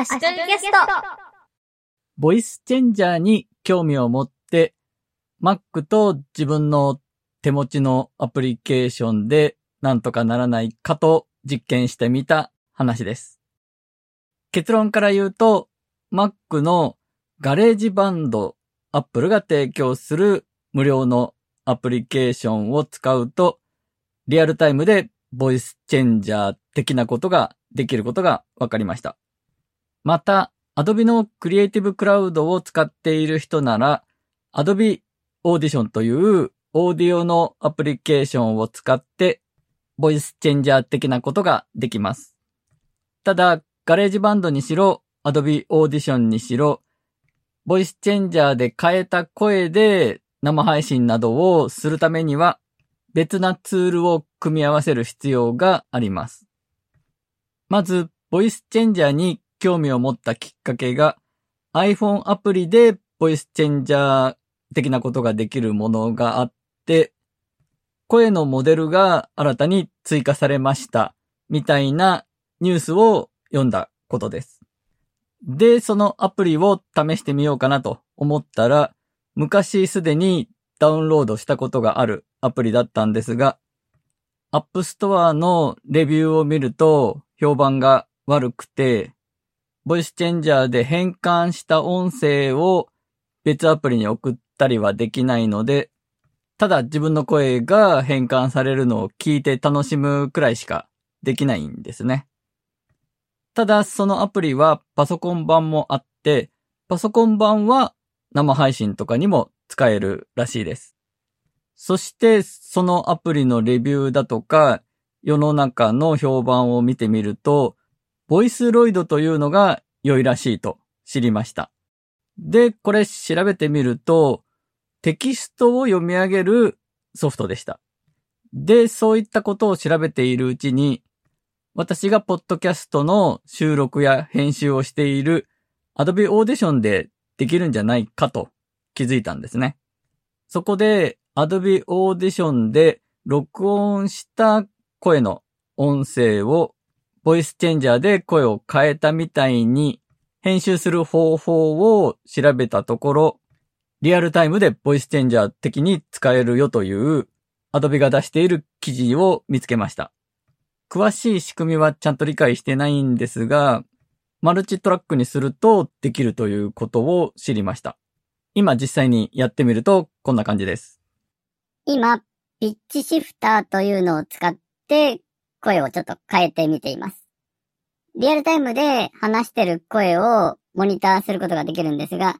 アシカガCAST。ボイスチェンジャーに興味を持って、Mac と自分の手持ちのアプリケーションでなんとかならないかと実験してみた話です。結論から言うと、Mac の GarageBand、Apple が提供する無料のアプリケーションを使うと、リアルタイムでボイスチェンジャー的なことができることが分かりました。また、Adobe の Creative Cloud を使っている人なら、Adobe Audition というオーディオのアプリケーションを使って、ボイスチェンジャー的なことができます。ただ、 GarageBand にしろ、Adobe Audition にしろ、ボイスチェンジャーで変えた声で生配信などをするためには、別なツールを組み合わせる必要があります。まず、ボイスチェンジャーに興味を持ったきっかけが iPhone アプリでボイスチェンジャー的なことができるものがあって、声のモデルが新たに追加されましたみたいなニュースを読んだことです。で、そのアプリを試してみようかなと思ったら、昔すでにダウンロードしたことがあるアプリだったんですが、App Store のレビューを見ると評判が悪くて、ボイスチェンジャーで変換した音声を別アプリに送ったりはできないので、ただ自分の声が変換されるのを聞いて楽しむくらいしかできないんですね。ただそのアプリはパソコン版もあって、パソコン版は生配信とかにも使えるらしいです。そしてそのアプリのレビューだとか世の中の評判を見てみると、ボイスロイドというのが良いらしいと知りました。で、これ調べてみると、テキストを読み上げるソフトでした。で、そういったことを調べているうちに、私がポッドキャストの収録や編集をしている Adobe Audition でできるんじゃないかと気づいたんですね。そこで Adobe Audition で録音した声の音声をボイスチェンジャーで声を変えたみたいに編集する方法を調べたところ、リアルタイムでボイスチェンジャー的に使えるよという Adobe が出している記事を見つけました。詳しい仕組みはちゃんと理解してないんですが、マルチトラックにするとできるということを知りました。今実際にやってみるとこんな感じです。今、ピッチシフターというのを使って声をちょっと変えてみています。リアルタイムで話してる声をモニターすることができるんですが、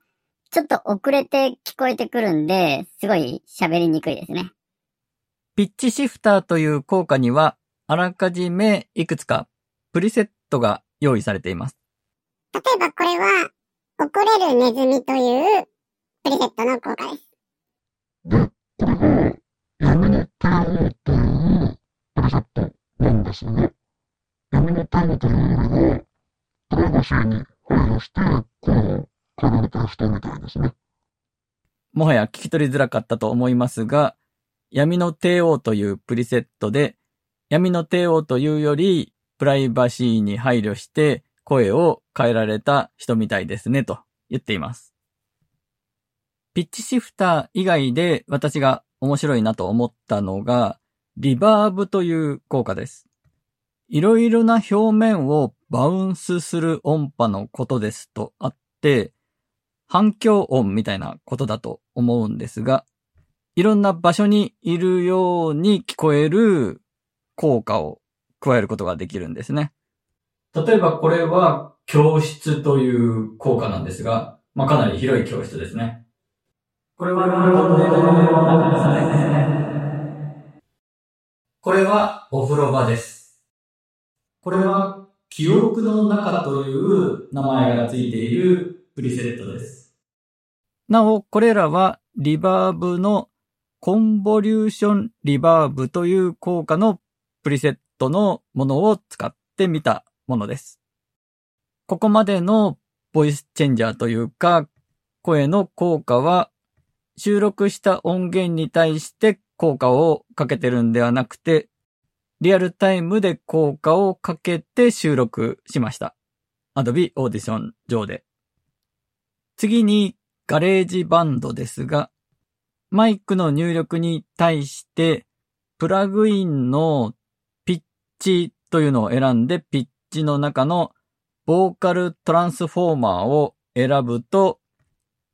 ちょっと遅れて聞こえてくるんで、すごい喋りにくいですね。ピッチシフターという効果には、あらかじめいくつかプリセットが用意されています。例えばこれは、遅れるネズミというプリセットの効果です。で、これが、やめいうプリセットなんですね。闇のタイというのが、プライバシーに配慮して、この、カラーしたみたいですね。もはや聞き取りづらかったと思いますが、闇の帝王というプリセットで、闇の帝王というより、プライバシーに配慮して声を変えられた人みたいですねと言っています。ピッチシフター以外で私が面白いなと思ったのが、リバーブという効果です。いろいろな表面をバウンスする音波のことですとあって、反響音みたいなことだと思うんですが、いろんな場所にいるように聞こえる効果を加えることができるんですね。例えばこれは教室という効果なんですが、まあ、かなり広い教室ですね。これは、これはお風呂場です。これは記憶の中という名前がついているプリセットです。なお、これらはリバーブのコンボリューションリバーブという効果のプリセットのものを使ってみたものです。ここまでのボイスチェンジャーというか、声の効果は収録した音源に対して効果をかけてるんではなくて、リアルタイムで効果をかけて収録しました。Adobe Audition 上で。次に GarageBand ですが、マイクの入力に対して、プラグインのピッチというのを選んで、ピッチの中の Vocal Transformer を選ぶと、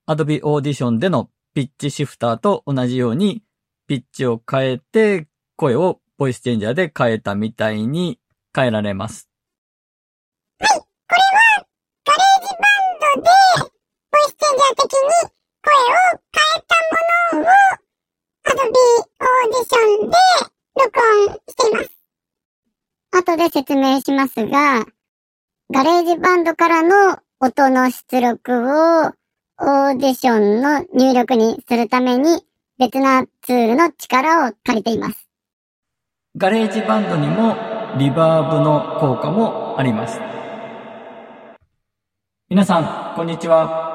Adobe Audition でのピッチシフターと同じように、ピッチを変えて、声をボイスチェンジャーで変えたみたいに変えられます。はい、これは GarageBand で、ボイスチェンジャー的に声を変えたものを、Adobe Audition で録音しています。後で説明しますが、 GarageBand からの音の出力をオーディションの入力にするために別なツールの力を借りています。GarageBand にもリバーブの効果もあります。皆さん、こんにちは。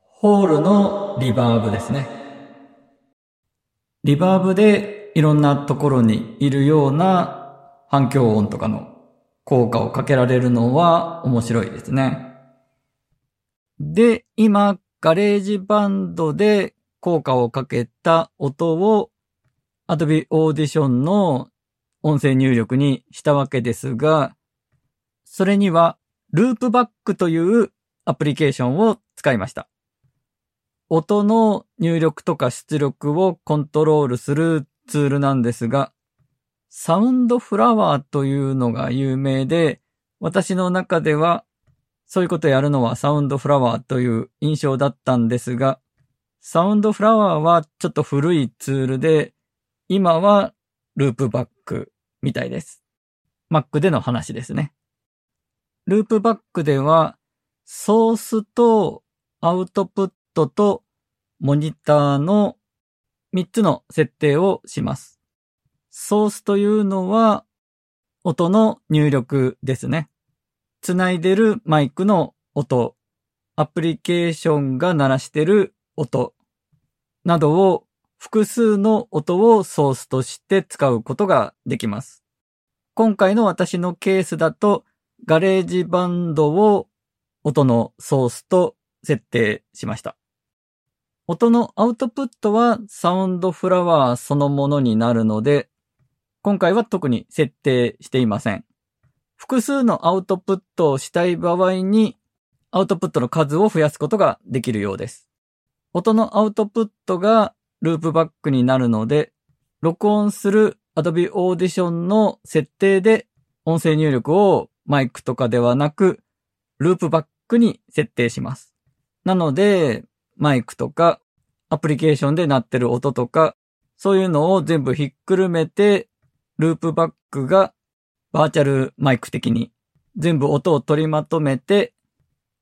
ホールのリバーブですね。リバーブでいろんなところにいるような反響音とかの効果をかけられるのは面白いですね。で、今、 GarageBand で効果をかけた音を Adobe Audition の音声入力にしたわけですが、それには Loopback というアプリケーションを使いました。音の入力とか出力をコントロールするツールなんですが、サウンドフラワーというのが有名で、私の中ではそういうことやるのはサウンドフラワーという印象だったんですが、サウンドフラワーはちょっと古いツールで、今はループバックみたいです。Mac での話ですね。ループバックでは、ソースとアウトプットとモニターの3つの設定をします。ソースというのは音の入力ですね。つないでるマイクの音、アプリケーションが鳴らしてる音などを複数の音をソースとして使うことができます。今回の私のケースだと GarageBand を音のソースと設定しました。音のアウトプットは Soundflower そのものになるので、今回は特に設定していません。複数のアウトプットをしたい場合に、アウトプットの数を増やすことができるようです。音のアウトプットがループバックになるので、録音する Adobe Audition の設定で音声入力をマイクとかではなく、ループバックに設定します。なので、マイクとかアプリケーションで鳴ってる音とか、そういうのを全部ひっくるめて、ループバックがバーチャルマイク的に全部音を取りまとめて、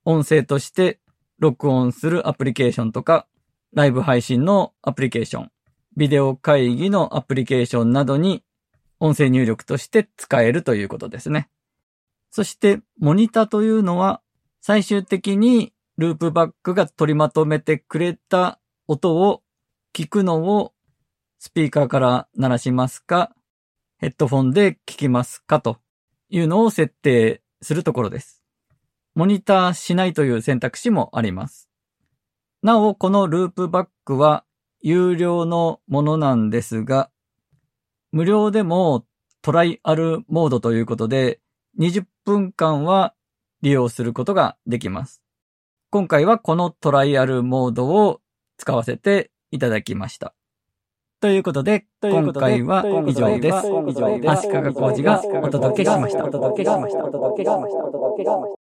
音声として録音するアプリケーションとか、ライブ配信のアプリケーション、ビデオ会議のアプリケーションなどに音声入力として使えるということですね。そして、モニターというのは最終的にループバックが取りまとめてくれた音を聞くのをスピーカーから鳴らしますか、ヘッドフォンで聞きますかというのを設定するところです。モニターしないという選択肢もあります。なお、このループバックは有料のものなんですが、無料でもトライアルモードということで、20分間は利用することができます。今回はこのトライアルモードを使わせていただきました。ということで、今回は以上です。足利浩二がお届けしました。お届けしました。お届けしました。お届けしました。